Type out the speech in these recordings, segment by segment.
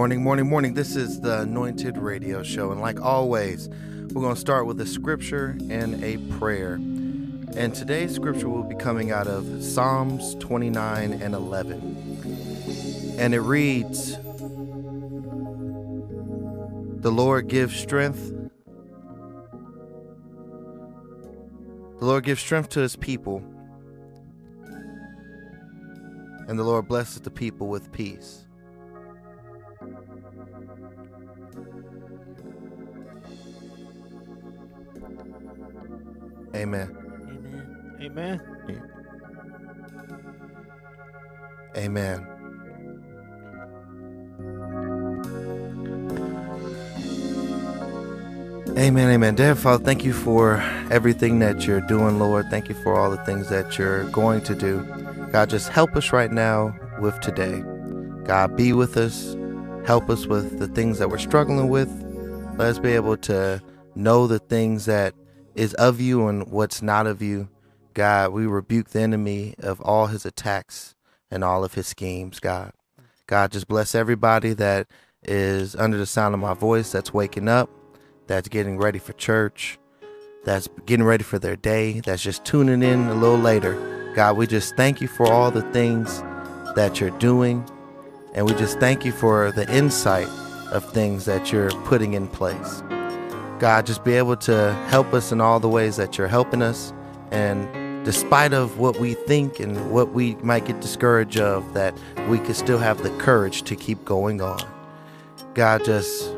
Morning, morning, morning. This is the Anointed Radio Show. And like always, we're going to start with a scripture and a prayer. And today's scripture will be coming out of Psalms 29 and 11. And it reads The Lord gives strength. The Lord gives strength to his people. And the Lord blesses the people with peace. Amen. Amen. Amen. Amen. Amen, amen. Dear Father, thank you for everything that you're doing, Lord. Thank you for all the things that you're going to do. God, just help us right now with today. God, be with us. Help us with the things that we're struggling with. Let us be able to know the things that is of you and what's not of you. God, we rebuke the enemy of all his attacks and all of his schemes, God. God, just bless everybody that is under the sound of my voice, that's waking up, that's getting ready for church, that's getting ready for their day, that's just tuning in a little later. God, we just thank you for all the things that you're doing, and we just thank you for the insight of things that you're putting in place. God, just be able to help us in all the ways that you're helping us. And despite of what we think and what we might get discouraged of, that we could still have the courage to keep going on. God, just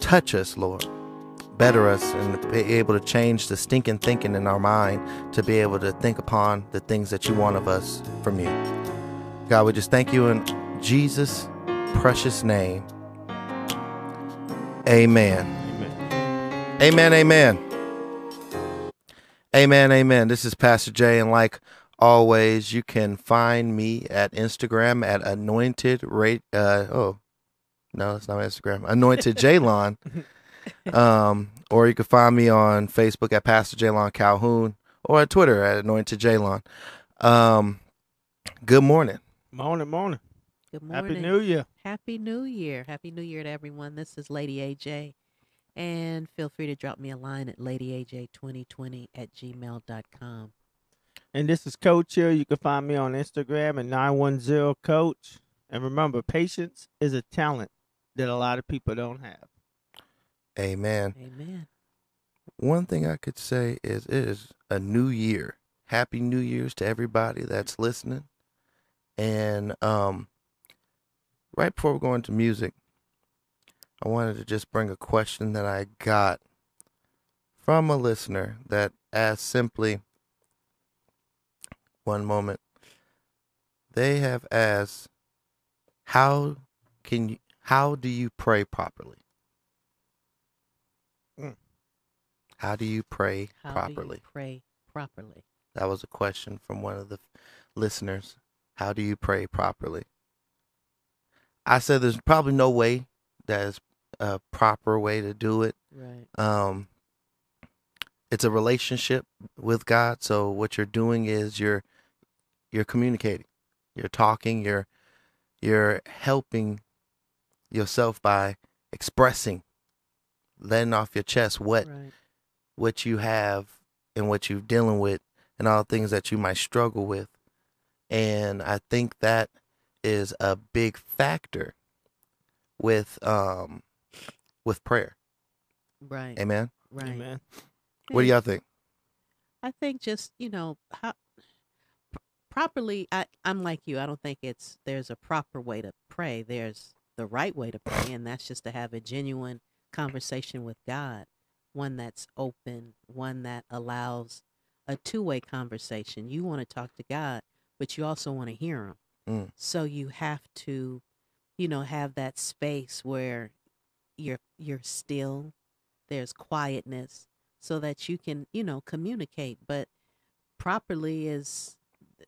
touch us, Lord. Better us and be able to change the stinking thinking in our mind to be able to think upon the things that you want of us from you. God, we just thank you in Jesus' precious name. Amen. Amen. Amen, amen. Amen, amen. This is Pastor Jay, and like always, you can find me at Instagram at anointed rate. Uh, oh, no, it's not my Instagram. Anointed Jalon. um, or you can find me on Facebook at Pastor Jalon Calhoun, or at Twitter at Anointed Jalon. Um, good morning. Morning, morning. Good morning. Happy New Year. Happy New Year. Happy New Year to everyone. This is Lady AJ. And feel free to drop me a line at ladyaj2020 at gmail.com. And this is Coach here. You can find me on Instagram at 910 Coach. And remember, patience is a talent that a lot of people don't have. Amen. Amen. One thing I could say is it is a new year. Happy New Year's to everybody that's listening. And um right before we go into music, I wanted to just bring a question that I got from a listener that asked simply one moment. They have asked how can you how do you pray properly? Mm. How do you pray How properly? do you pray properly? That was a question from one of the listeners. How do you pray properly? I said there's probably no way that's a proper way to do it. Right. Um, it's a relationship with God. So what you're doing is you're you're communicating, you're talking, you're you're helping yourself by expressing, letting off your chest what right. what you have and what you're dealing with and all the things that you might struggle with. And I think that is a big factor with um with prayer. Right. Amen. Right. Amen. What do y'all think? I think just you know how properly. I I'm like you. I don't think it's there's a proper way to pray. There's the right way to pray, and that's just to have a genuine conversation with God, one that's open, one that allows a two way conversation. You want to talk to God, but you also want to hear Him. Mm. So you have to, you know, have that space where you're you're still. There's quietness so that you can, you know, communicate. But properly is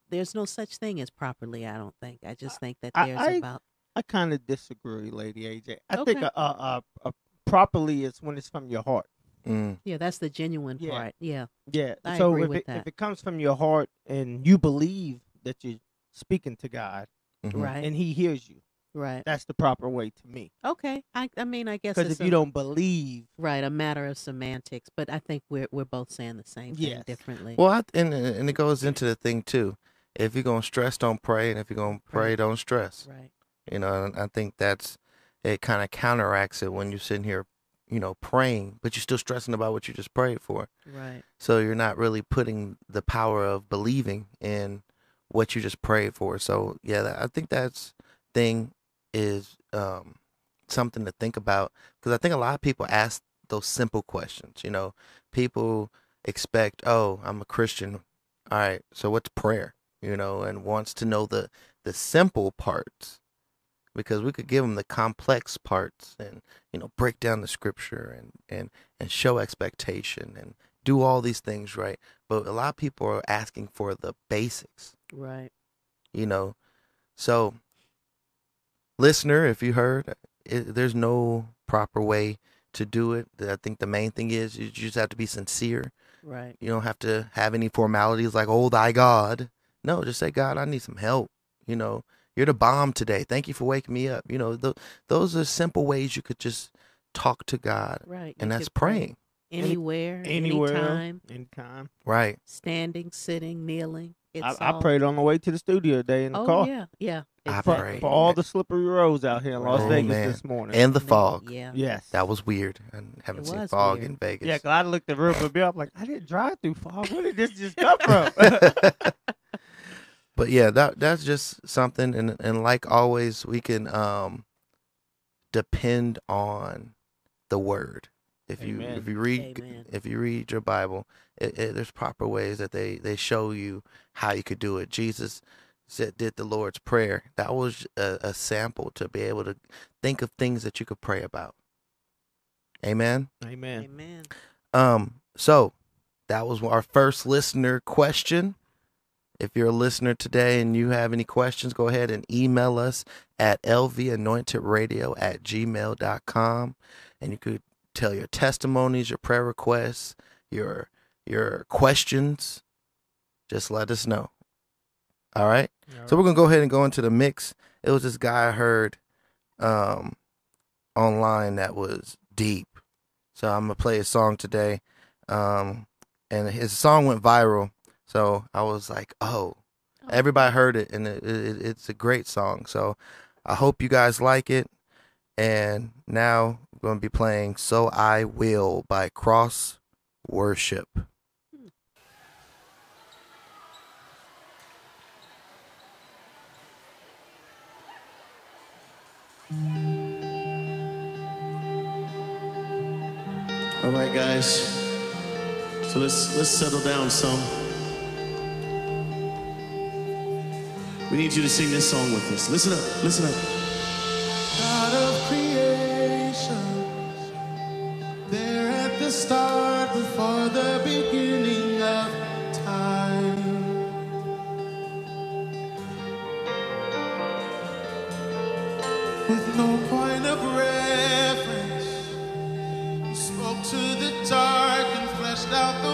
there's no such thing as properly. I don't think. I just think that there's I- about I kind of disagree, Lady AJ. I think Okay. uh, uh, uh, properly is when it's from your heart. Mm. yeah. That's the genuine Yeah. part. Yeah. Yeah. I so agree if with it, that. if it comes from your heart and you believe that you're speaking to God Mhm. Right. and He hears you, Right. That's the proper way to me. Okay. I I mean I guess Because it's if you don't believe, right a matter of semantics, but I think we're we're both saying the same thing Yes. differently. Well, I, and and it goes into the thing too. If you're gonna stress, don't pray, and if you're gonna pray, Right. don't stress. right. You know, and I think that's it. Kind of counteracts it when you're sitting here, you know, praying, but you're still stressing about what you just prayed for. Right. So you're not really putting the power of believing in what you just prayed for. So yeah, I think that's thing is um, something to think about because I think a lot of people ask those simple questions. You know, people expect, oh, I'm a Christian. All right, so what's prayer? You know, and wants to know the the simple parts because we could give them the complex parts and you know break down the scripture and and and show expectation and do all these things right but a lot of people are asking for the basics Right. you know so listener if you heard it, there's no proper way to do it. I think the main thing is you just have to be sincere. Right. you don't have to have any formalities like oh thy god. No just say god i need some help. You know you're the bomb today. Thank you for waking me up. You know th- those are simple ways you could just talk to god Right. and You that's could pray praying. Anywhere, anywhere, anytime, anytime. right. Standing, sitting, kneeling. It's I, I prayed on the way to the studio today in the Oh car. yeah, yeah. I For, pray. for all the slippery roads out here in Las Oh, Vegas man. this morning. and the fog Yeah. yes. that was weird i haven't seen fog weird. in vegas Yeah, cause I looked at River Bill. I'm like, I didn't drive through fog. Where did this just come from? but yeah, that that's just something, and and like always, we can um depend on the word. If you Amen. if you read Amen. if you read your Bible, it, it, there's proper ways that they they show you how you could do it. Jesus said did the Lord's prayer. That was a, a sample to be able to think of things that you could pray about. Amen. Amen. Amen. Um, so that was our first listener question. If you're a listener today and you have any questions, go ahead and email us at lvanointedradio at gmail.com. And you could tell your testimonies, your prayer requests, your your questions. Just let us know. All right. So we're gonna go ahead and go into the mix. It was this guy I heard um online that was deep. So I'm gonna play a song today. Um and his song went viral. So I was like, oh, Oh, everybody heard it and it, it, it's a great song. So I hope you guys like it. And now I'm gonna be playing So I Will by Cross Worship. All right, guys. So let's let's settle down some. We need you to sing this song with us. Listen up. Listen up. Start, before the beginning of time. With no point of reference. You spoke to the dark and fleshed out the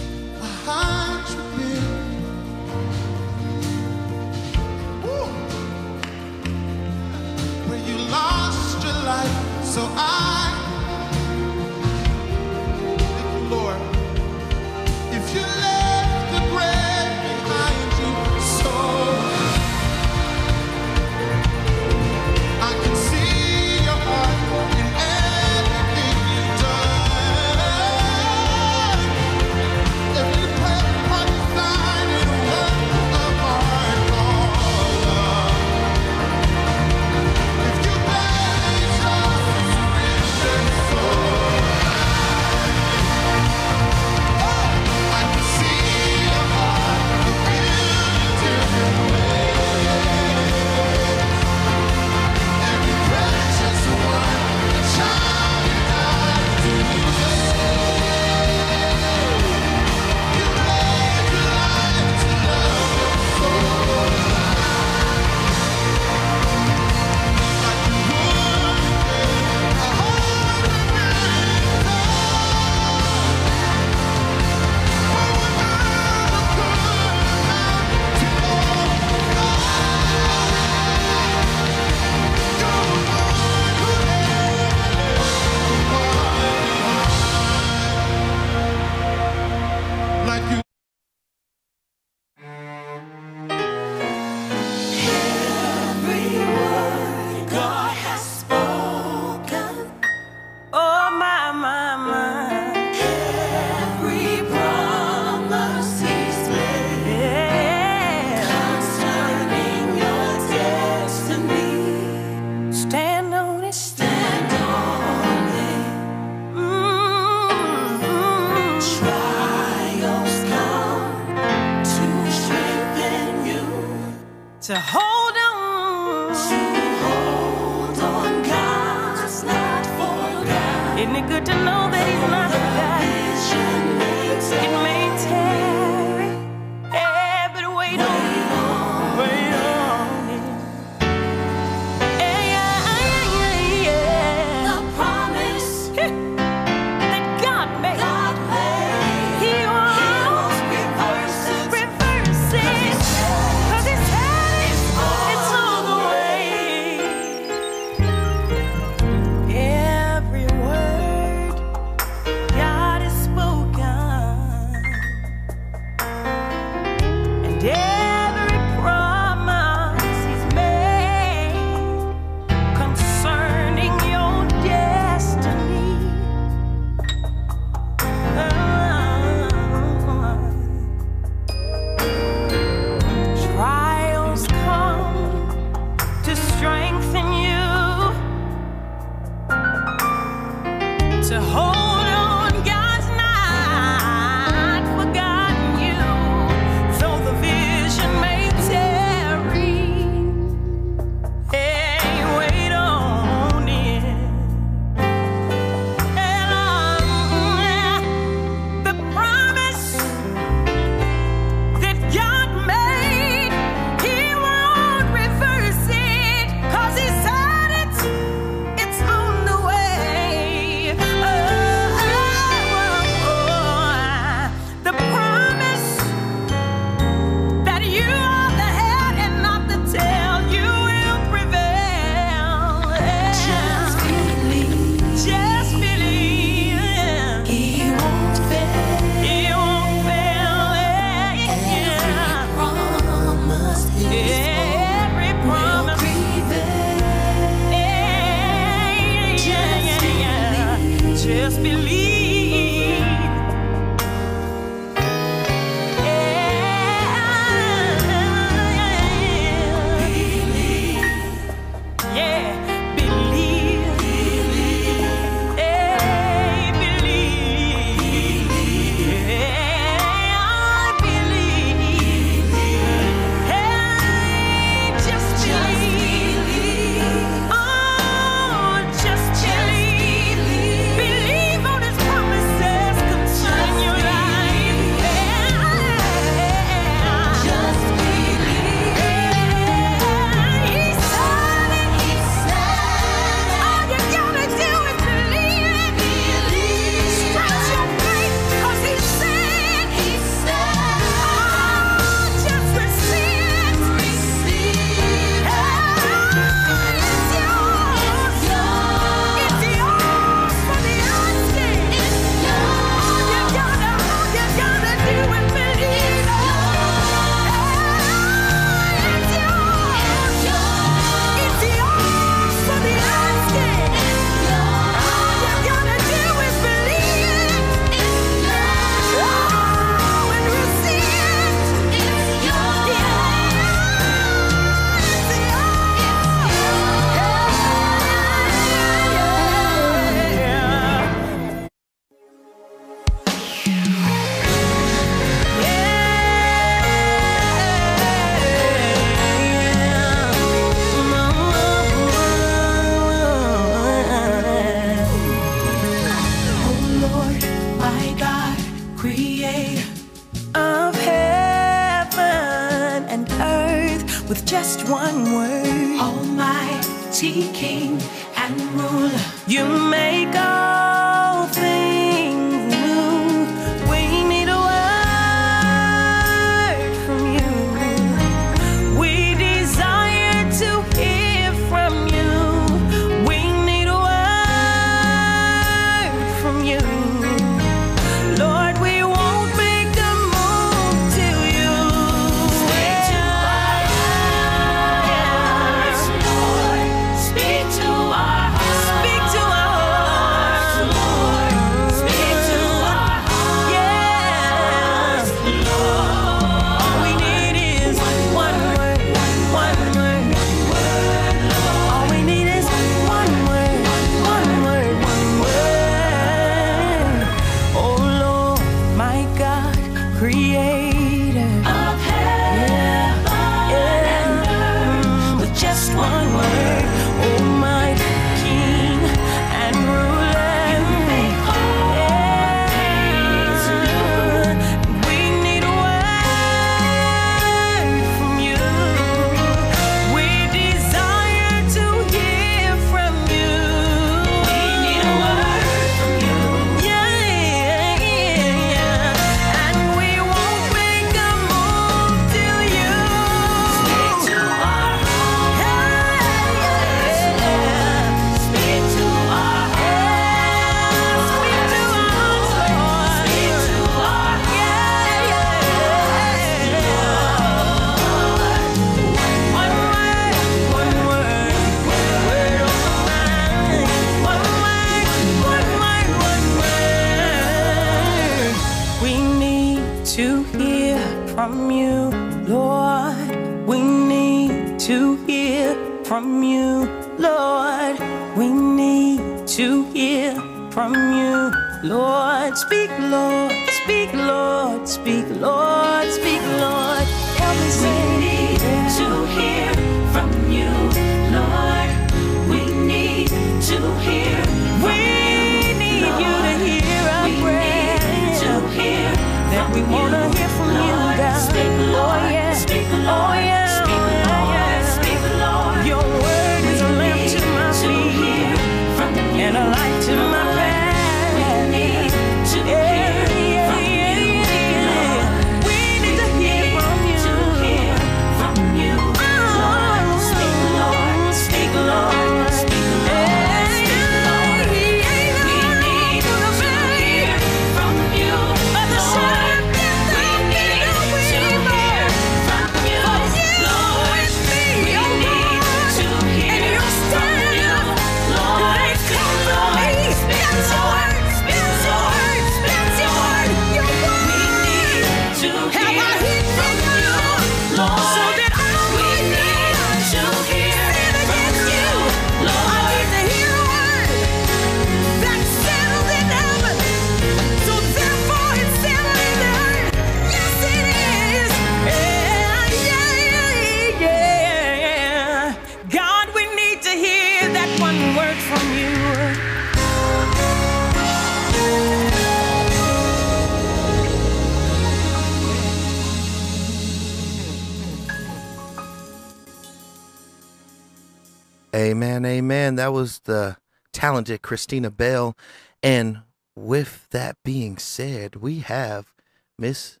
Amen, amen. That was the talented Christina Bell. And with that being said, we have Miss.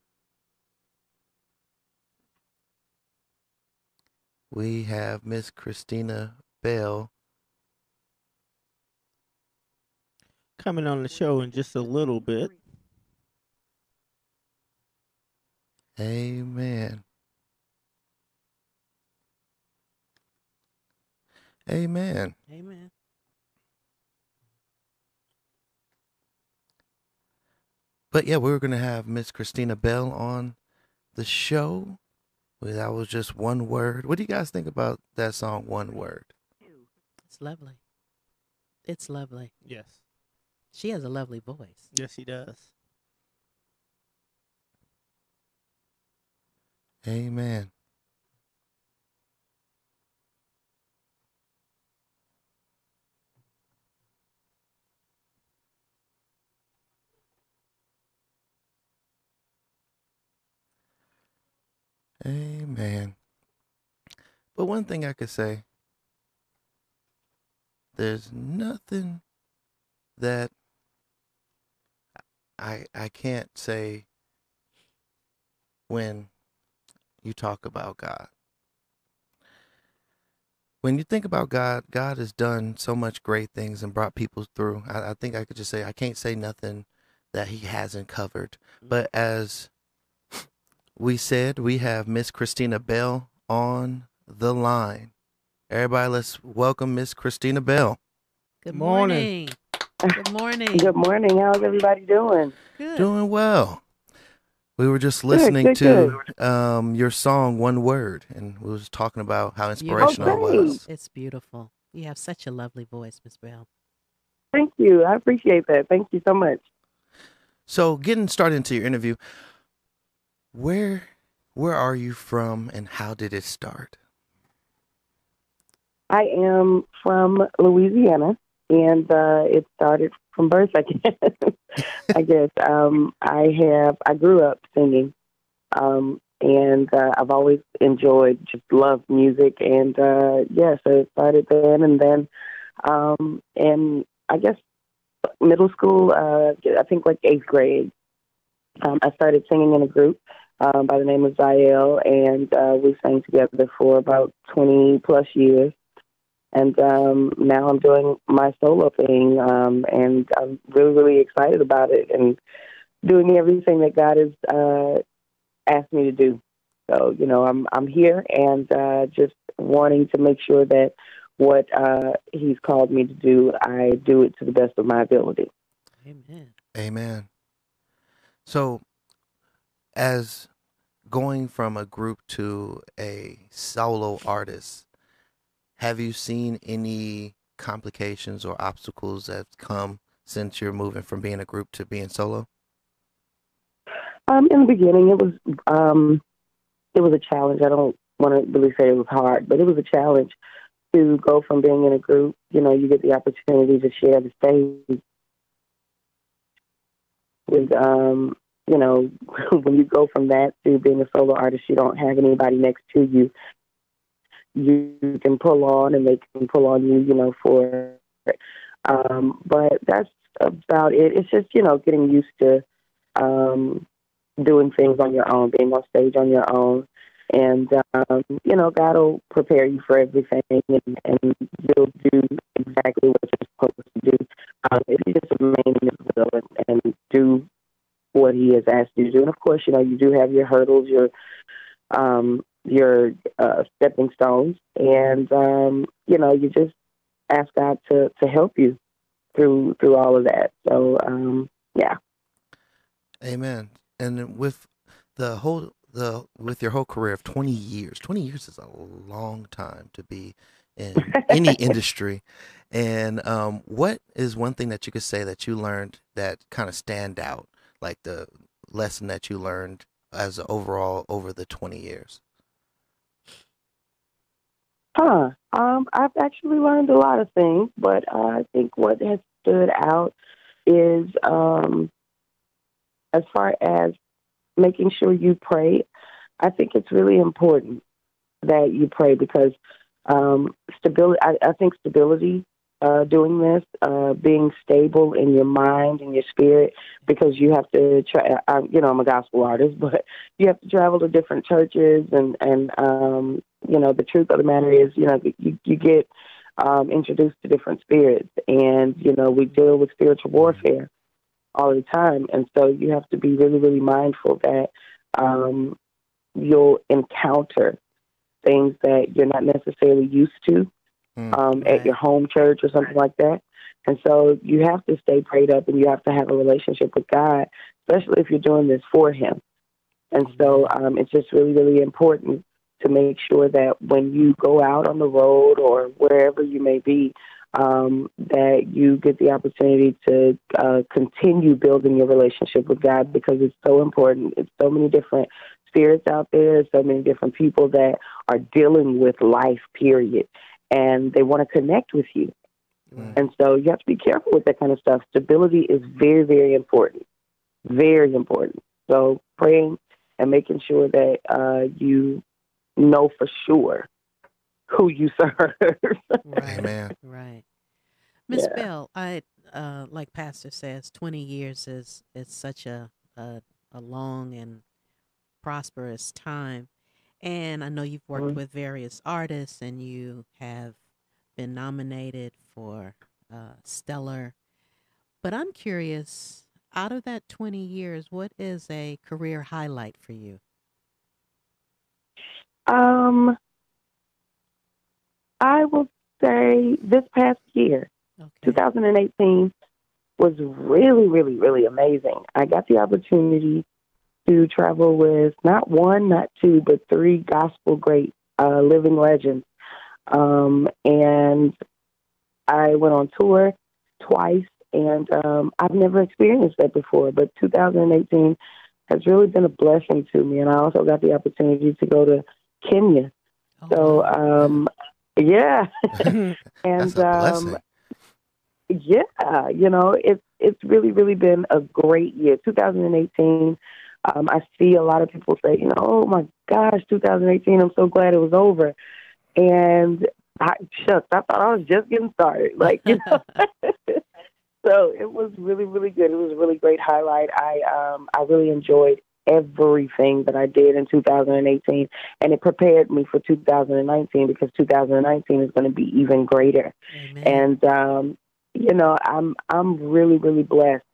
We have Miss Christina Bell. Coming on the show in just a little bit. Amen. Amen. Amen. But yeah, we were going to have Miss Christina Bell on the show. That was just one word. What do you guys think about that song, One Word? It's lovely. It's lovely. Yes. She has a lovely voice. Yes, she does. Amen. Amen. But one thing I could say there's nothing that I I can't say when you talk about God. When you think about God, God has done so much great things and brought people through. I, I think I could just say I can't say nothing that He hasn't covered. But mm-hmm. as we said, we have Miss Christina Bell on the line. Everybody, let's welcome Miss Christina Bell. Good Morning. morning. Good morning. Good morning. How's everybody doing? Good. Doing well. We were just Good, listening good, to um, your song, One Word, and we was talking about how inspirational it was. It's beautiful. You have such a lovely voice, Miss Bell. Thank you. I appreciate that. Thank you so much. So, getting started into your interview, where where are you from, and how did it start? I am from Louisiana, and uh, it started from birth. I guess. I guess um, I have. I grew up singing, um, and uh, I've always enjoyed, just loved music, and uh, yeah, so it started then, and then, um, and I guess middle school. Uh, I think like eighth grade. Um, I started singing in a group um, by the name of Zael, and uh, we sang together for about 20 plus years. And um, now I'm doing my solo thing, um, and I'm really, really excited about it and doing everything that God has uh, asked me to do. So, you know, I'm I'm here and uh, just wanting to make sure that what uh, He's called me to do, I do it to the best of my ability. Amen. Amen. So, as going from a group to a solo artist, have you seen any complications or obstacles that come since you're moving from being a group to being solo? Um, in the beginning, it was um, it was a challenge. I don't want to really say it was hard, but it was a challenge to go from being in a group. You know, you get the opportunity to share the stage with, um, you know, when you go from that to being a solo artist, you don't have anybody next to you. You can pull on, and they can pull on you. You know, for. Um, but that's about it. It's just you know getting used to. Um, doing things on your own, being on stage on your own. And, um, you know, God will prepare you for everything and, and you'll do exactly what you're supposed to do. Um, if you just remain in will and, and do what He has asked you to do. And of course, you know, you do have your hurdles, your, um, your uh, stepping stones. And, um, you know, you just ask God to, to help you through, through all of that. So, um, yeah. Amen. And with the whole the with your whole career of 20 years, 20 years is a long time to be in any industry. And um, what is one thing that you could say that you learned that kind of stand out, like the lesson that you learned as overall over the 20 years? Huh. Um, I've actually learned a lot of things, but I think what has stood out is um, as far as making sure you pray. I think it's really important that you pray because um, stability. I, I think stability. Uh, doing this, uh, being stable in your mind and your spirit, because you have to try. I, you know, I'm a gospel artist, but you have to travel to different churches, and and um, you know, the truth of the matter is, you know, you you get um, introduced to different spirits, and you know, we deal with spiritual warfare all the time, and so you have to be really, really mindful that um, you'll encounter things that you're not necessarily used to Mm. um, at your home church or something like that. And so you have to stay prayed up and you have to have a relationship with God, especially if you're doing this for Him. And so um, it's just really, really important to make sure that when you go out on the road or wherever you may be, um, that you get the opportunity to uh, continue building your relationship with God because it's so important. It's so many different spirits out there, so many different people that are dealing with life, period, and they want to connect with you. Mm. And so you have to be careful with that kind of stuff. Stability is very, very important. Very important. So praying and making sure that uh, you know for sure who you serve. Right. Amen. Right. Miss Yeah. Bell, I uh, like Pastor says, twenty years is is such a, a a long and prosperous time, and I know you've worked Mhm. with various artists, and you have been nominated for uh, Stellar. But I'm curious, out of that twenty years, what is a career highlight for you? um, I will say this past year, Okay. 2018 was really, really, really amazing. I got the opportunity to travel with not one, not two, but three gospel great uh, living legends. Um, and I went on tour twice, and um, I've never experienced that before. But 2018 has really been a blessing to me, and I also got the opportunity to go to Kenya. Oh, So, um, yeah, and That's a um, yeah, you know, it's it's really really been a great year. 2018. Um, I see a lot of people say, you know, oh my gosh, 2018. I'm so glad it was over. And I shucks, I thought I was just getting started. Like, you know. so it was really really good. It was a really great highlight. I um I really enjoyed everything that I did in 2018, and it prepared me for 2019 because 2019 is going to be even greater Amen. and um, you know i'm i'm really really blessed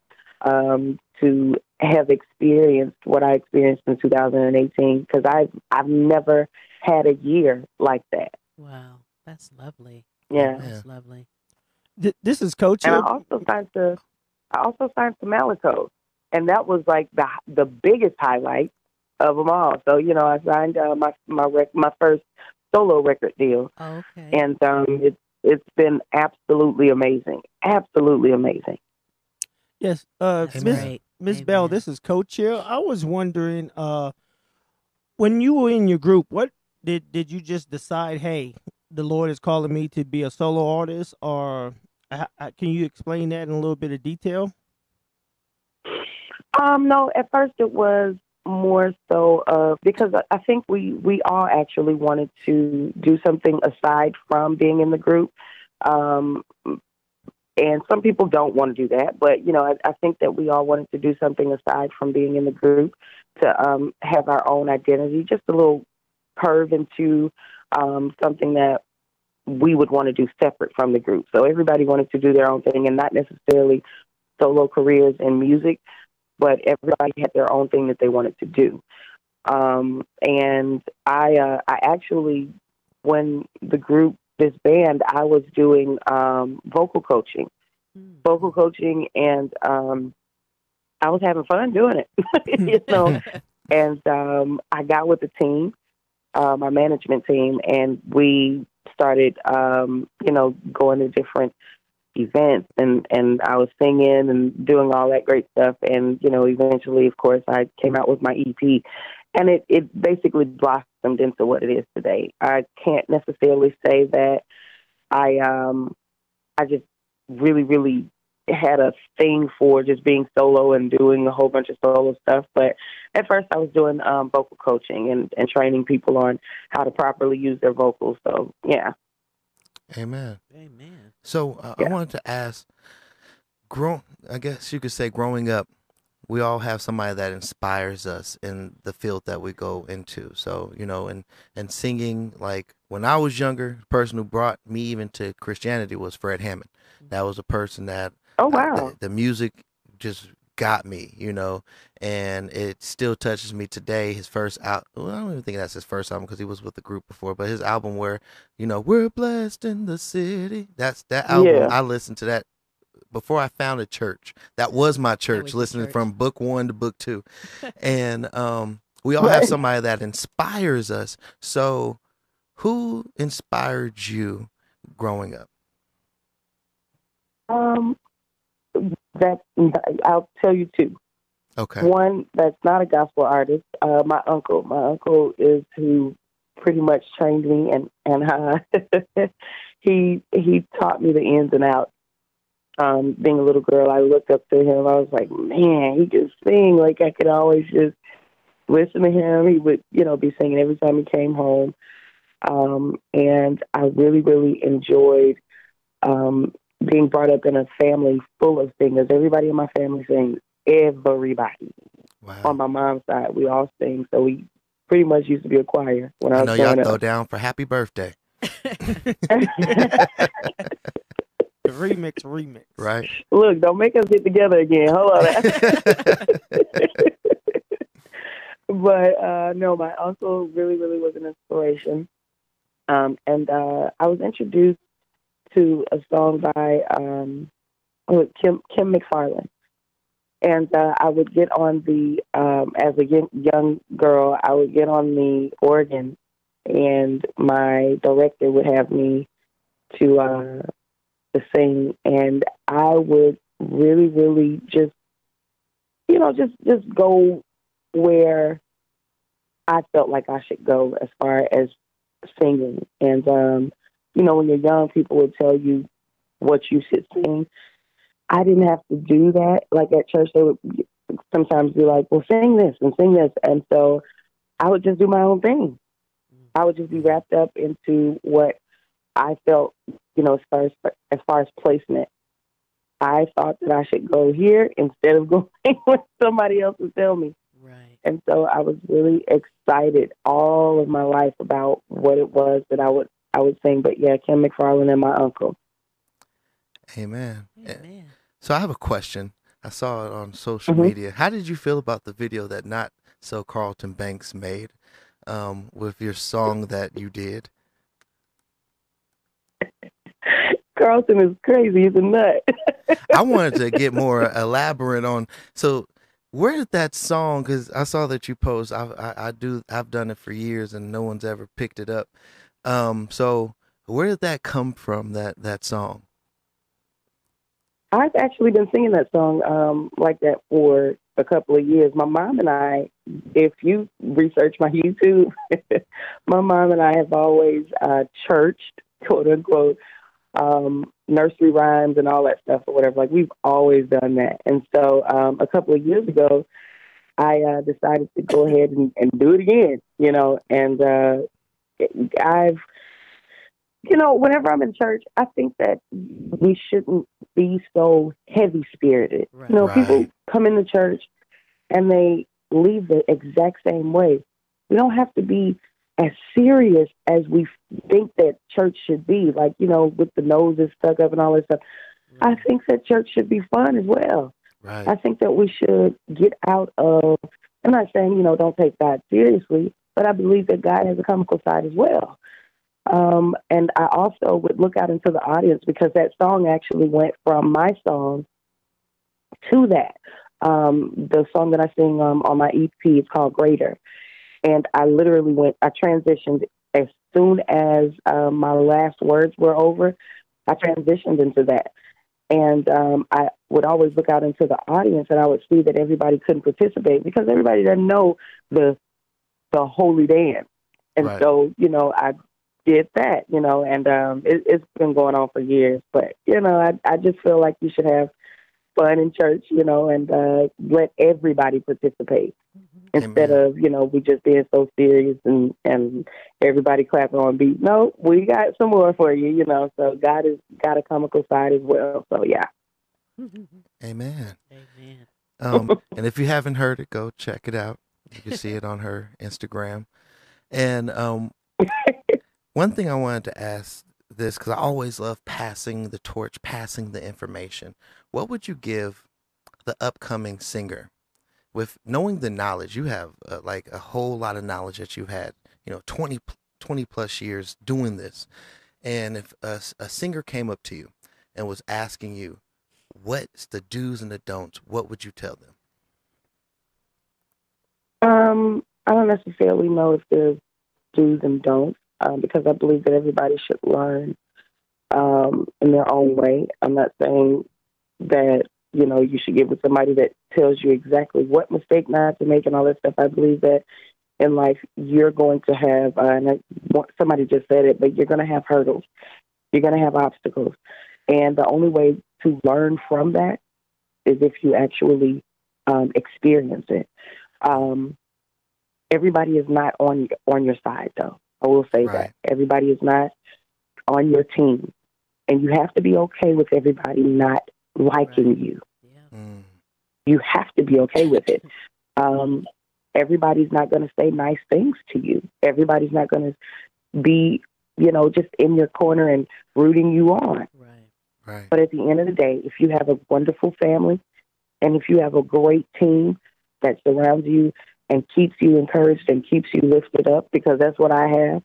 um, to have experienced what i experienced in 2018 because i've i've never had a year like that wow, that's lovely. yeah That's lovely. Th- this is Coach. and i also signed to i also signed to Malaco and that was like the the biggest highlight of them all so you know i signed uh, my my rec- my first solo record deal Okay. and um it's it's been absolutely amazing absolutely amazing Yes, uh, That's Miss great. Miss Bell. This is co-chair. I was wondering, uh, when you were in your group, what did did you just decide? Hey, the Lord is calling me to be a solo artist, or uh, uh, can you explain that in a little bit of detail? Um, no, at first it was more so uh, because I- I think we we all actually wanted to do something aside from being in the group. Um, and some people don't want to do that, but you know, I, I think that we all wanted to do something aside from being in the group to um, have our own identity, just a little curve into um, something that we would want to do separate from the group. So everybody wanted to do their own thing and not necessarily solo careers in music but everybody had their own thing that they wanted to do. Um, and I, uh, I actually, when the group, this band, I was doing um, vocal coaching, Mm. vocal coaching, and um, I was having fun doing it, you know. and um, I got with the team, uh, my management team, and we started, um, you know, going to different events and and I was singing and doing all that great stuff and you know eventually of course I came out with my EP and it it basically blossomed into what it is today. I can't necessarily say that I um I just really really had a thing for just being solo and doing a whole bunch of solo stuff but at first I was doing um vocal coaching and and training people on how to properly use their vocals so yeah Amen. Amen. So uh, Yeah. I wanted to ask, grow. I guess you could say, growing up, we all have somebody that inspires us in the field that we go into. So you know, and and singing. Like when I was younger, the person who brought me even to Christianity was Fred Hammond. That was a person that Oh uh, wow. the, the music just got me, you know, and it still touches me today. His first out, well, I don't even think that's his first album because he was with the group before, but his album where, you know, we're blessed in the city. That's that album. Yeah. I listened to that before I found a church. That was my church, was listening church. from book one to book two, and um, we all have somebody that inspires us. So, who inspired you growing up? Um, that I'll tell you two. Okay. One that's not a gospel artist. Uh, my uncle. My uncle is who pretty much trained me, and and uh, he he taught me the ins and outs. Um, being a little girl, I looked up to him. I was like, man, he could sing. Like I could always just listen to him. He would, you know, be singing every time he came home. Um, and I really, really enjoyed um, being brought up in a family full of singers. Everybody in my family sings. Everybody Wow. on my mom's side, we all sing. So we pretty much used to be a choir when I I was know y'all growing throw up. down for happy birthday, The remix, remix. right? Look, don't make us get together again. Hold on. but uh, no, my uncle really, really was an inspiration. Um, and uh, I was introduced to a song by um, oh, Kim Kim McFarland. And uh, I would get on the um, as a young, young girl, I would get on the organ, and my director would have me to to sing, and I would really, really just, you know, just just go where I felt like I should go as far as singing. And um, you know, when you're young, people would tell you what you should sing. I didn't have to do that. Like at church, they would sometimes be like, "Well, sing this and sing this," and so I would just do my own thing. I would just be wrapped up into what I felt, you know, as far as as far as placement. I thought that I should go here instead of going with somebody else to tell me. Right. And so I was really excited all of my life about what it was that I would I would sing. But yeah, Kim McFarland and my uncle. Amen. Amen. So I have a question. I saw it on social Mhm. media. How did you feel about the video that not so Carlton Banks made um, with your song that you did? Carlton is crazy. He's a nut. I wanted to get more elaborate on. So where did that song? Because I saw that you post. I, I I do. I've done it for years, and no one's ever picked it up. Um. So where did that come from? That that song. I've actually been singing that song um, like that for a couple of years. My mom and I, if you research my YouTube, my mom and I have always uh, churched, quote unquote, um, nursery rhymes and all that stuff or whatever. Like we've always done that. And so um, a couple of years ago, I uh, decided to go ahead and, and do it again, you know, and uh, I've you know, whenever I'm in church, I think that we shouldn't be so heavy spirited. Right. You know, Right. people come into church and they leave the exact same way. We don't have to be as serious as we think that church should be, like, you know, with the noses stuck up and all that stuff. I think that church should be fun as well. Right. I think that we should get out of, I'm not saying, you know, don't take God seriously, but I believe that God has a comical side as well. Um, and I also would look out into the audience because that song actually went from my song to that. Um, the song that I sing um, on my EP is called Greater. And I literally went, I transitioned as soon as um, my last words were over, I transitioned into that. And um, I would always look out into the audience and I would see that everybody couldn't participate because everybody doesn't know the the holy dance. And Right. so, you know, I did that, you know, and um, it, it's been going on for years. But, you know, I, I just feel like you should have fun in church, you know, and uh, let everybody participate. Instead Amen. of you know we just being so serious and and everybody clapping on beat. No, we got some more for you. You know, so God has got a comical side as well. So yeah. Amen. Amen. Um, and if you haven't heard it, go check it out. You can see it on her Instagram. And um, one thing I wanted to ask this because I always love passing the torch, passing the information. What would you give the upcoming singer with knowing the knowledge you have, uh, like a whole lot of knowledge that you've had, you know, 20, 20 plus years doing this. And if a, a singer came up to you and was asking you, what's the do's and the don'ts, what would you tell them? Um, I don't necessarily know if there's do's and don'ts um, because I believe that everybody should learn um, in their own way. I'm not saying that you know you should get with somebody that tells you exactly what mistake not to make and all that stuff. I believe that in life you're going to have, uh, and I, somebody just said it, but you're going to have hurdles. You're going to have obstacles, and the only way to learn from that is if you actually um, experience it. Um, everybody is not on on your side, though. I will say Right. that everybody is not on your team, and you have to be okay with everybody not liking Right. you. Yeah. Mm, You have to be okay with it. Um, everybody's not going to say nice things to you. Everybody's not going to be, you know, just in your corner and rooting you on. Right. right. But at the end of the day, if you have a wonderful family and if you have a great team that surrounds you and keeps you encouraged and keeps you lifted up, because that's what I have,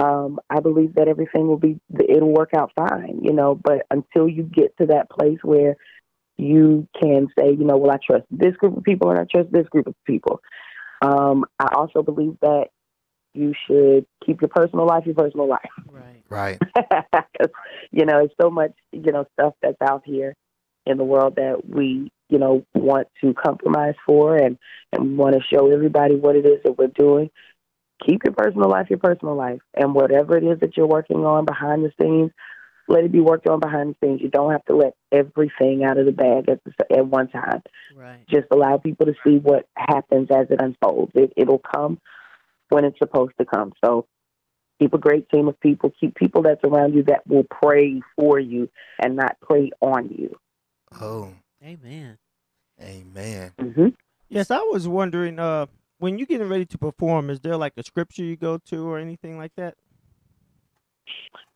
um, I believe that everything will be, it'll work out fine, you know. But until you get to that place where you can say, you know, well, I trust this group of people and I trust this group of people. Um, I also believe that you should keep your personal life your personal life. Right. Right. 'Cause, you know, it's so much, you know, stuff that's out here in the world that we, you know, want to compromise for and, and want to show everybody what it is that we're doing. Keep your personal life your personal life. And whatever it is that you're working on behind the scenes, let it be worked on behind the scenes. You don't have to let everything out of the bag at, the, at one time. Right. Just allow people to see what happens as it unfolds. It, it'll come when it's supposed to come. So keep a great team of people. Keep people that's around you that will pray for you and not pray on you. Oh, Amen. amen. hmm Yes, I was wondering, uh, when you're getting ready to perform, is there like a scripture you go to or anything like that?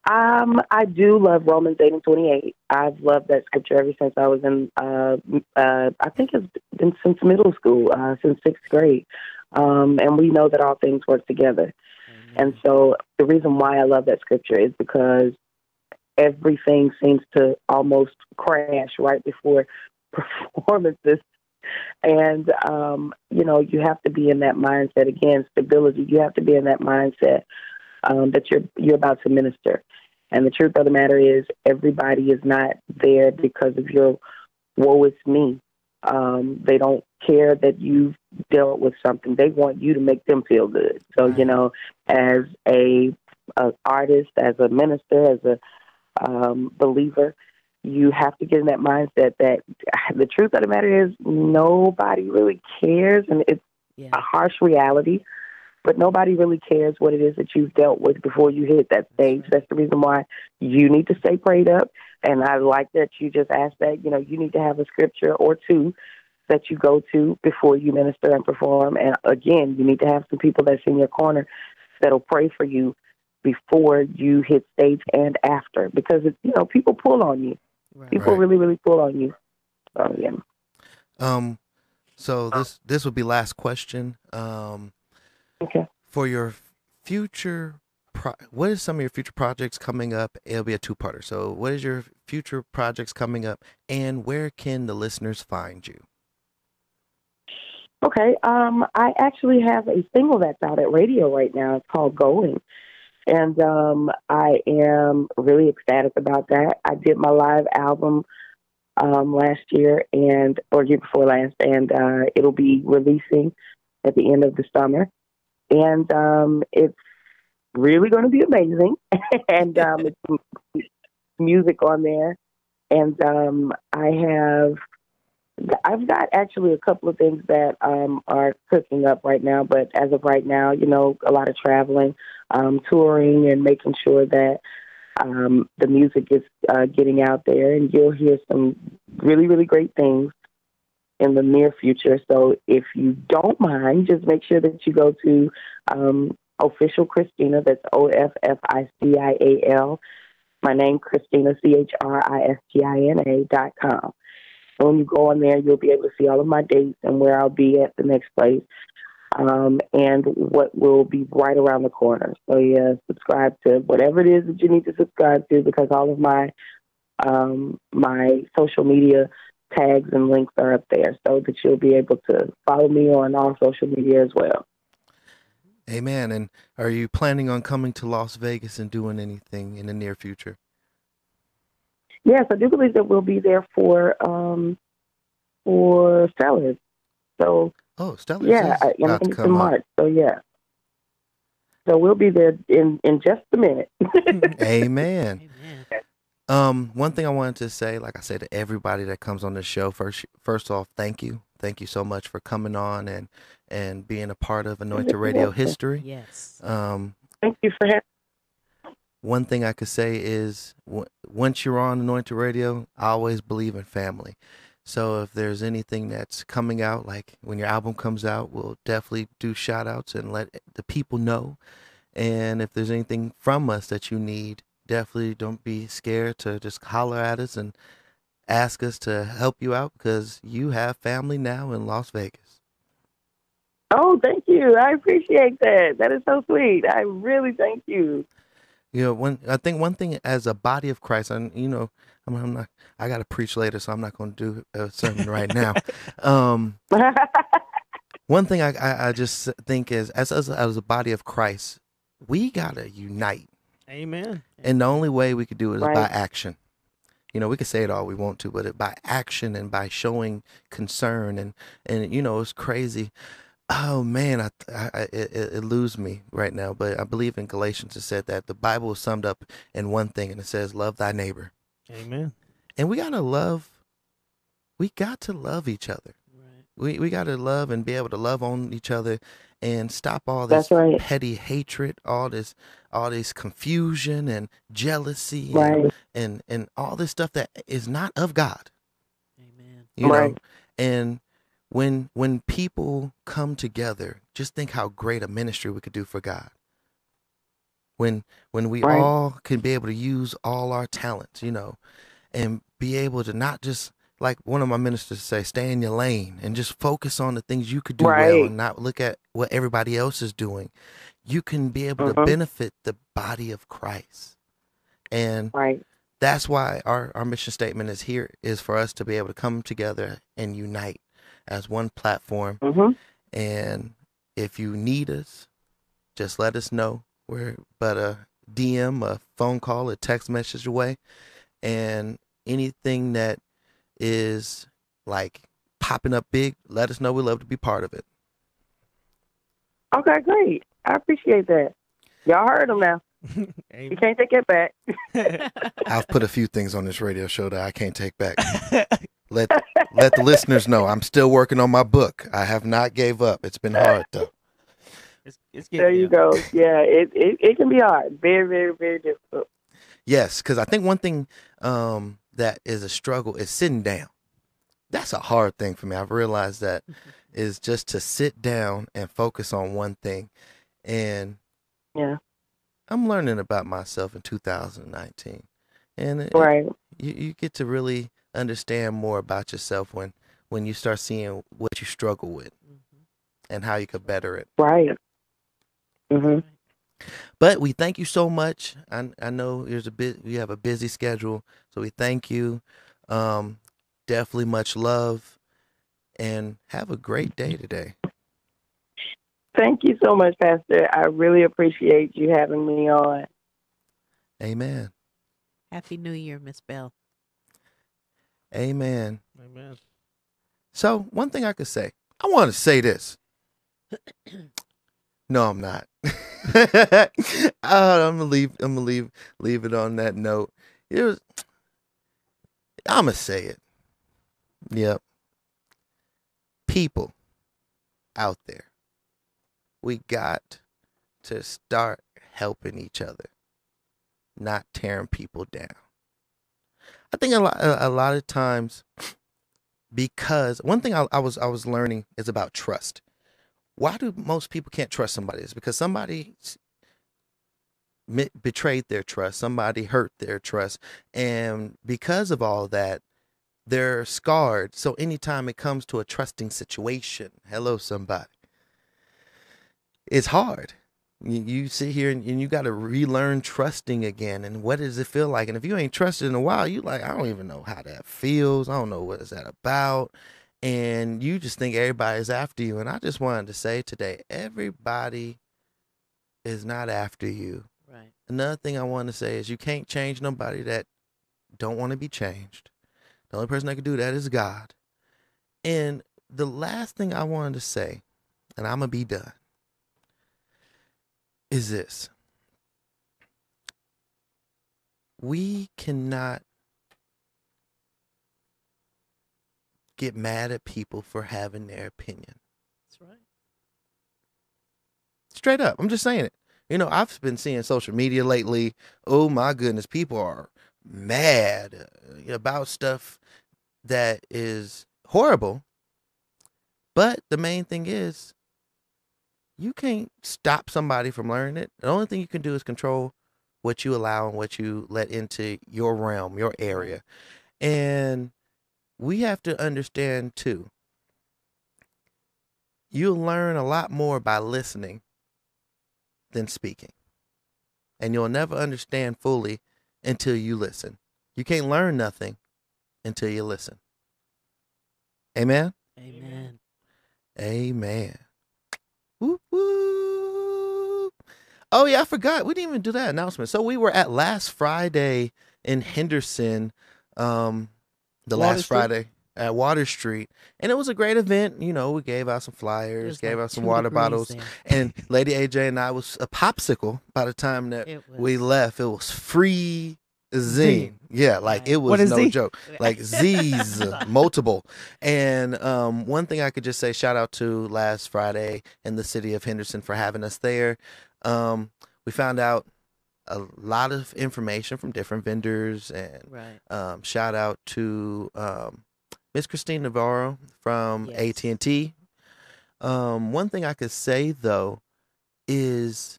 Um, I do love Romans eight and twenty eight. I've loved that scripture ever since I was in. Uh, uh, I think it's been since middle school, uh, since sixth grade. Um, and we know that all things work together. And so the reason why I love that scripture is because everything seems to almost crash right before performances. And, um, you know, you have to be in that mindset again, stability. You have to be in that mindset um, that you're, you're about to minister. And the truth of the matter is, everybody is not there because of your woe is me. Um, they don't care that you've dealt with something. They want you to make them feel good. So, you know, as a, a artist, as a minister, as a um, believer, you have to get in that mindset that the truth of the matter is nobody really cares, and it's Yeah. a harsh reality. But nobody really cares what it is that you've dealt with before you hit that stage. right. That's the reason why you need to stay prayed up. And I like that you just asked that. You know, you need to have a scripture or two that you go to before you minister and perform. And again, you need to have some people that's in your corner that'll pray for you before you hit stage and after, because it, you know people pull on you. Right. People Right. really, really pull on you. So yeah. Um, so this this would be last question. Um, Okay. for your future, pro- what is some of your future projects coming up? It'll be a two parter. So, what is your future projects coming up, and where can the listeners find you? Okay. Um, I actually have a single that's out at radio right now. It's called Going. And um, I am really ecstatic about that. I did my live album um, last year and or year before last, and uh, it'll be releasing at the end of the summer. And um, it's really going to be amazing. and um, it's music on there. And um, I have I've got actually a couple of things that um, are cooking up right now, but as of right now, you know, a lot of traveling, um, touring, and making sure that um, the music is uh, getting out there, and you'll hear some really, really great things in the near future. So if you don't mind, just make sure that you go to um, official Christina. That's O F F I C I A L. My name Christina C H R I S T I N A dot com. And when you go on there, you'll be able to see all of my dates and where I'll be at the next place, um, and what will be right around the corner. So yeah, subscribe to whatever it is that you need to subscribe to because all of my um, my social media tags and links are up there, so that you'll be able to follow me on all social media as well. Amen. And are you planning on coming to Las Vegas and doing anything in the near future? Yes, I do believe that we'll be there for um, for Stellars. So Oh, Stellar yeah, is I, I about think it's in come up. March. So yeah, so we'll be there in in just a minute. Amen. Amen. Um, one thing I wanted to say, like I say to everybody that comes on the show, first, first off, thank you, thank you so much for coming on and and being a part of Anointed Radio history. Yes. Um, Thank you for having. One thing I could say is w- once you're on Anointed Radio, I always believe in family. So if there's anything that's coming out, like when your album comes out, we'll definitely do shout outs and let the people know. And if there's anything from us that you need, definitely don't be scared to just holler at us and ask us to help you out because you have family now in Las Vegas. Oh, thank you. I appreciate that. That is so sweet. I really thank you. You know, one I think one thing as a body of Christ, and you know, I'm, I'm not. I got to preach later, so I'm not going to do a sermon right now. Um, one thing I, I I just think is as as as a body of Christ, we gotta unite, Amen. and the only way we could do it is by action. You know, we could say it all we want to, but it, by action and by showing concern and and you know, it's crazy. Oh man, I, I I- it, it, it lose me right now. But I believe in Galatians it said that the Bible is summed up in one thing, and it says, "Love thy neighbor." Amen. And we gotta love. We got to love each other. Right. We we got to love and be able to love on each other and stop all this That's right. petty hatred, all this all this confusion and jealousy Right. and and all this stuff that is not of God. Amen. You know? Right. And when when people come together, just think how great a ministry we could do for God. When when we Right. all can be able to use all our talents, you know, and be able to not just like one of my ministers say, stay in your lane and just focus on the things you could do well and not look at what everybody else is doing. You can be able to Mhm. benefit the body of Christ. And Right. that's why our, our mission statement is here is for us to be able to come together and unite as one platform hmm and if you need us just let us know we're but a dm a phone call a text message away and anything that is like popping up big let us know we'd love to be part of it Okay, great. I appreciate that. Y'all heard him now. You can't take it back. i've put a few things on this radio show that i can't take back let let the listeners know i'm still working on my book i have not gave up it's been hard though It's, it's There you there. go. Yeah, it, it it can be hard. Very, very, very difficult. Yes, because I think one thing um, that is a struggle is sitting down. That's a hard thing for me. I've realized that is just to sit down and focus on one thing. And Yeah. I'm learning about myself in 2019. And it- Right. you, you get to really understand more about yourself when, when you start seeing what you struggle with Mhm. and how you could better it. Right. hmm But we thank you so much. I I know there's a bit you have a busy schedule, so we thank you. Um, definitely much love, and have a great day today. Thank you so much, Pastor. I really appreciate you having me on. Amen. Happy New Year, Miss Bell. Amen. Amen. So one thing I could say, I want to say this. No, I'm not. uh, I'm gonna leave. I'm gonna leave. Leave it on that note. It was. I'm gonna say it. Yep. people out there, we got to start helping each other, not tearing people down. I think a lot, a a lot of times, because one thing I, I was I was learning is about trust. Why do most people can't trust somebody? Is because somebody betrayed their trust, somebody hurt their trust, and because of all that, they're scarred. So anytime it comes to a trusting situation, hello somebody, it's hard. You, sit here and, and you got to relearn trusting again. And what does it feel like? And if you ain't trusted in a while, you like, I don't even know how that feels. I don't know what is that about. And you just think everybody's after you. And I just wanted to say today, everybody is not after you. Right. Another thing I want to say is you can't change nobody that don't want to be changed. The only person that can do that is God. And the last thing I wanted to say, and I'm gonna be done, is this. We cannot get mad at people for having their opinion. That's right. Straight up. I'm just saying it. You know, I've been seeing social media lately. Oh my goodness, people are mad uh, about stuff that is horrible. But the main thing is, you can't stop somebody from learning it. The only thing you can do is control what you allow and what you let into your realm, your mm-hmm. area. And we have to understand too, you'll learn a lot more by listening than speaking. And you'll never understand fully until you listen. You can't learn nothing until you listen. Amen? Amen. Amen. Oh, yeah, I forgot. We didn't even do that announcement. So we were at last Friday in Henderson, um, the Water last Street? Friday at Water Street. And it was a great event. You know, we gave out some flyers, gave like out some water bottles. there. And Lady AJ and I was a popsicle by the time that we left. It was free Zine. Yeah, like it was no Z? joke. Like Z's multiple. And um, one thing I could just say shout out to last Friday in the city of Henderson for having us there. Um, we found out a lot of information from different vendors and Right. um, shout out to um, Miss Christine Navarro from Yes. AT and T. Um, one thing I could say though is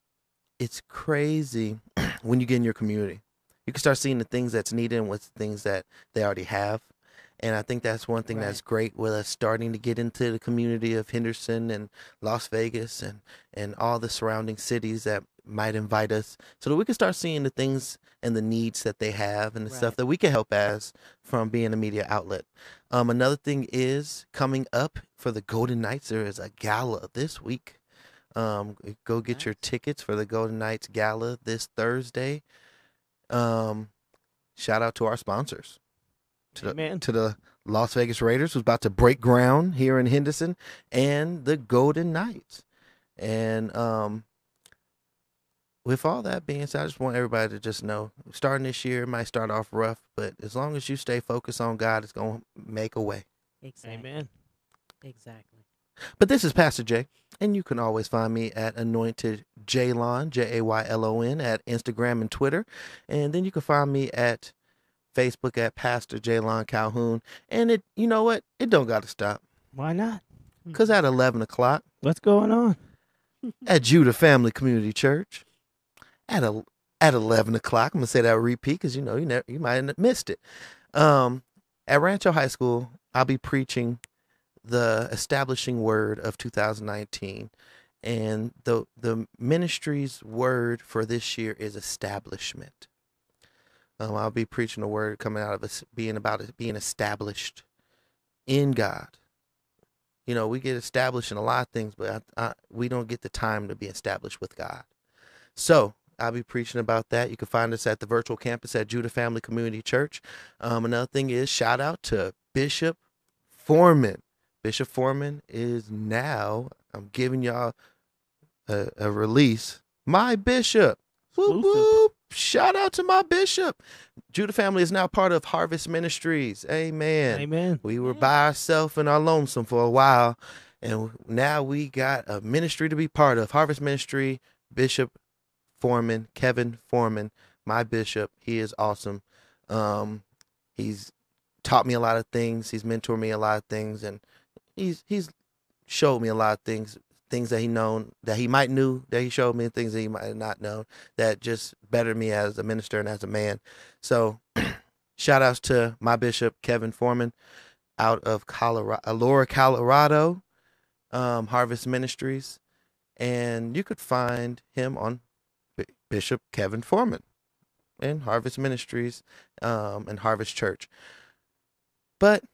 it's crazy when you get in your community. You can start seeing the things that's needed and what's the things that they already have. And I think that's one thing that's great with us starting to get into the community of Henderson and Las Vegas and, and all the surrounding cities that might invite us so that we can start seeing the things and the needs that they have and the stuff that we can help as from being a media outlet. Um, another thing is coming up for the Golden Knights, there is a gala this week. Um, go get your tickets for the Golden Knights gala this Thursday. Um, shout out to our sponsors, to the, Amen. to the Las Vegas Raiders, who's about to break ground here in Henderson, and the Golden Knights. And um, with all that being said, I just want everybody to just know, starting this year might start off rough, but as long as you stay focused on God, it's gonna make a way. Exactly. Amen. Exactly. But this is Pastor Jay, and you can always find me at Anointed Jaylon, J A Y L O N, at Instagram and Twitter. And then you can find me at Facebook at Pastor Jaylon Calhoun. And it, you know what? It don't got to stop. Why not? Because at 11 o'clock What's going on? at Judah Family Community Church, at a, at 11 o'clock, I'm going to say that repeat because you know, you, never, you might have missed it. Um, at Rancho High School, I'll be preaching the establishing word of 2019 and the the ministry's word for this year is establishment um, i'll be preaching a word coming out of us being about it being established in god you know we get established in a lot of things but I, I, we don't get the time to be established with god so I'll be preaching about that. You can find us at the virtual campus at Judah Family Community Church. Um, another thing is shout out to Bishop Foreman. Bishop Foreman is now, I'm giving y'all a, a release. My bishop. Whoop, whoop. Shout out to my bishop. Judah family is now part of Harvest Ministries. Amen. Amen. We were by ourselves and our lonesome for a while, and now we got a ministry to be part of. Harvest Ministry, Bishop Foreman, Kevin Foreman, my bishop. He is awesome. Um, he's taught me a lot of things. He's mentored me a lot of things, and he's he's showed me a lot of things, things that he known that he might knew that he showed me, things that he might not known that just bettered me as a minister and as a man. So, shout outs to my bishop Kevin Foreman out of Colorado, Aurora, Colorado, um, Harvest Ministries, and you could find him on B- Bishop Kevin Foreman in Harvest Ministries um, and Harvest Church. But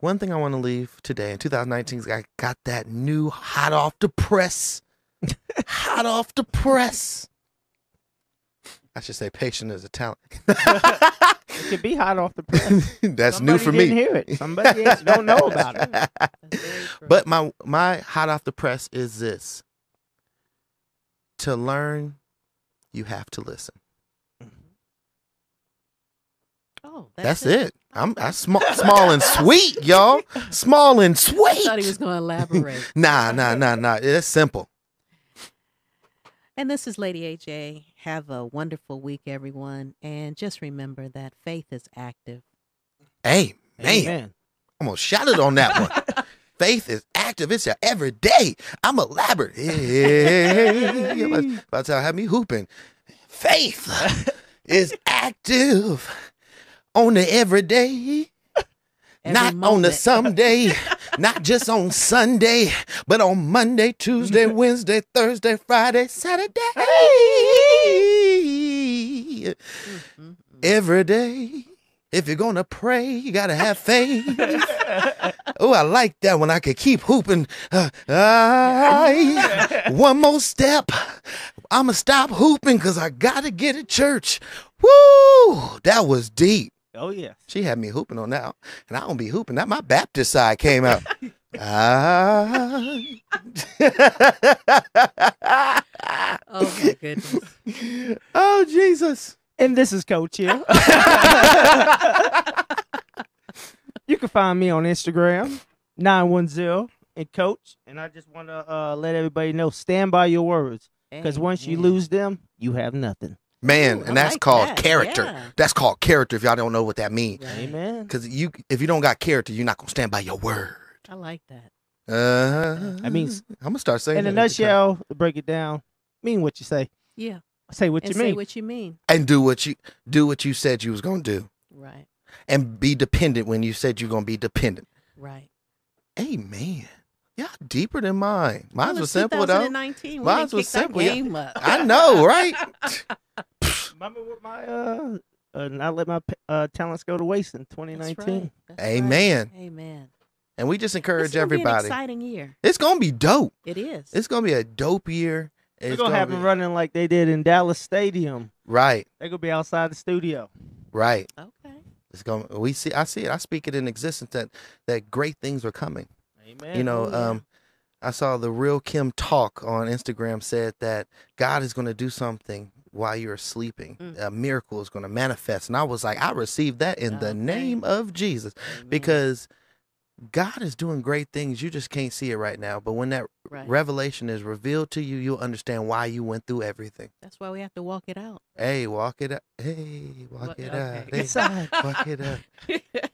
one thing I want to leave today in 2019 is I got that new hot off the press, hot off the press. I should say patient is a talent. It could be hot off the press. That's Somebody new for didn't me. hear it. Somebody else don't know about it. That's very true. But my my hot off the press is this. To learn, you have to listen. Oh, That's, it. I'm I small small and sweet, y'all. Small and I sweet. thought he was going to elaborate. Nah, nah, nah, nah. It's simple. And this is Lady AJ. Have a wonderful week, everyone. And just remember that faith is active. Hey, man. Amen. I'm gonna shout it on that one. Faith is active. It's a every day. I'm elaborate. Hey, by the time I have me hooping, faith is active on the everyday, Every not on the moment. someday, not just on Sunday, but on Monday, Tuesday, Wednesday, Thursday, Friday, Saturday. Mhm, mhm. Every day. If you're gonna pray, you gotta have faith. oh, I like that one. I could keep hooping. Uh, aye. one more step. I'ma stop hooping because I gotta get to church. Woo! That was deep. Oh yeah. She had me hooping on that, and I don't be hooping. That my Baptist side came out. Oh, my goodness. oh Jesus. And this is Coach here. you can find me on Instagram, 910 and Coach. And I just want to uh, let everybody know stand by your words. Because once you lose them, you have nothing. Man, Ooh, I and that's like called that. character. Yeah. That's called character if y'all don't know what that means. Right. Amen. Because you, if you don't got character, you're not gonna stand by your word. I like that. Uh, I mean, I'm gonna start saying In a that every nutshell, to break it down, mean what you say. Yeah. Say what and you say mean. what you mean. and do what you do what you said you was gonna do, Right. and be dependent when you said you're gonna be dependent. Right. Amen. Y'all deeper than mine. Mine Well, was simple though. 2019. Mine was kick that simple, yeah. Up. I know, right? Remember what my uh, uh not let my uh talents go to waste in That's 2019. right. That's Amen. Right. Amen. And we just encourage gonna be an everybody. exciting year. It's gonna be dope. It is. It's gonna be a dope year. We're It's gonna have be- them running like they did in Dallas Stadium. right, They're gonna be outside the studio. right. okay. It's going. to We see. I see it. I speak it in existence that that great things are coming. Amen. You know, um, I saw the real Kim talk on Instagram said that God is going to do something while you're sleeping. Mm. A miracle is going to manifest, and I was like, I received that in the name of Jesus Amen. because God is doing great things. You just can't see it right now, but when that right. revelation is revealed to you, you'll understand why you went through everything. That's why we have to walk it out. Hey, walk it out. Hey, walk What- it okay. out. Hey, walk it out.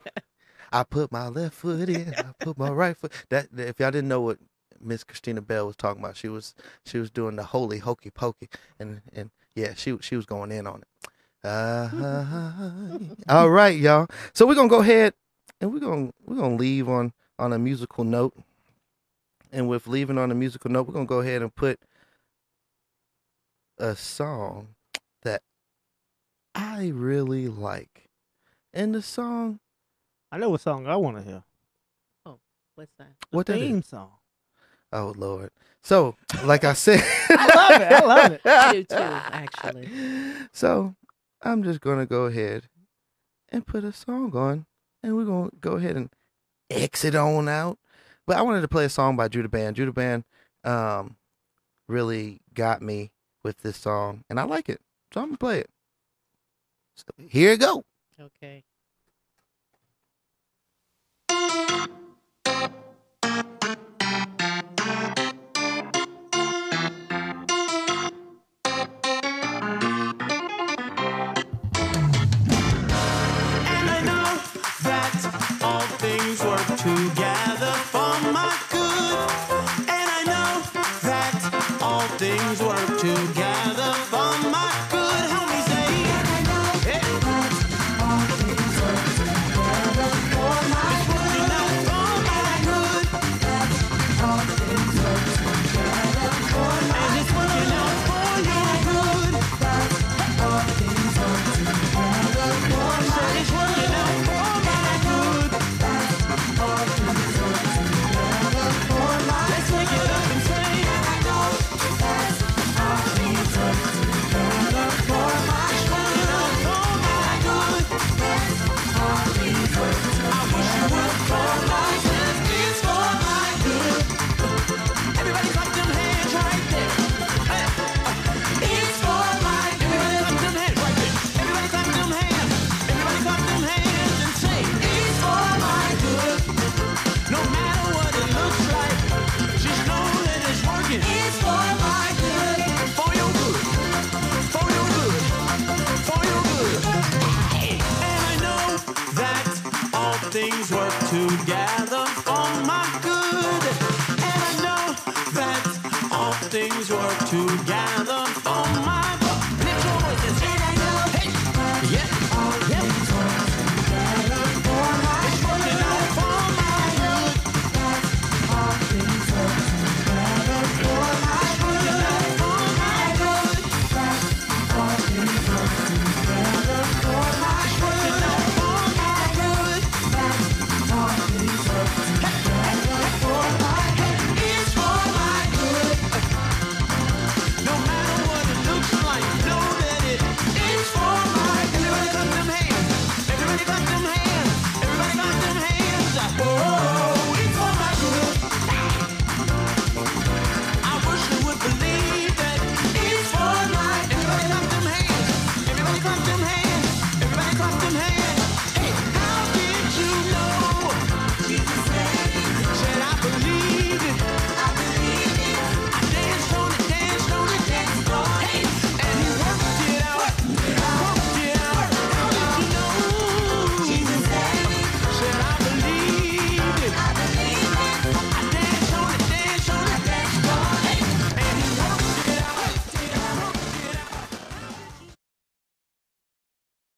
I put my left foot in. I put my right foot. That if y'all didn't know what Miss Christina Bell was talking about, she was she was doing the holy hokey pokey, and and yeah, she she was going in on it. Uh, all right, y'all. So we're gonna go ahead and we're gonna we're gonna leave on on a musical note. And with leaving on a musical note, we're gonna go ahead and put a song that I really like. And the song, I know what song I want to hear. Oh, what's that? The What that is? theme song. oh Lord. So, like I said, I love it. I love it. I do too, actually. So, I'm just gonna go ahead and put a song on, and we're gonna go ahead and exit on out. But I wanted to play a song by Judah Band. Judah Band, um, really got me with this song, and I like it, so I'm gonna play it. So here you go. Okay.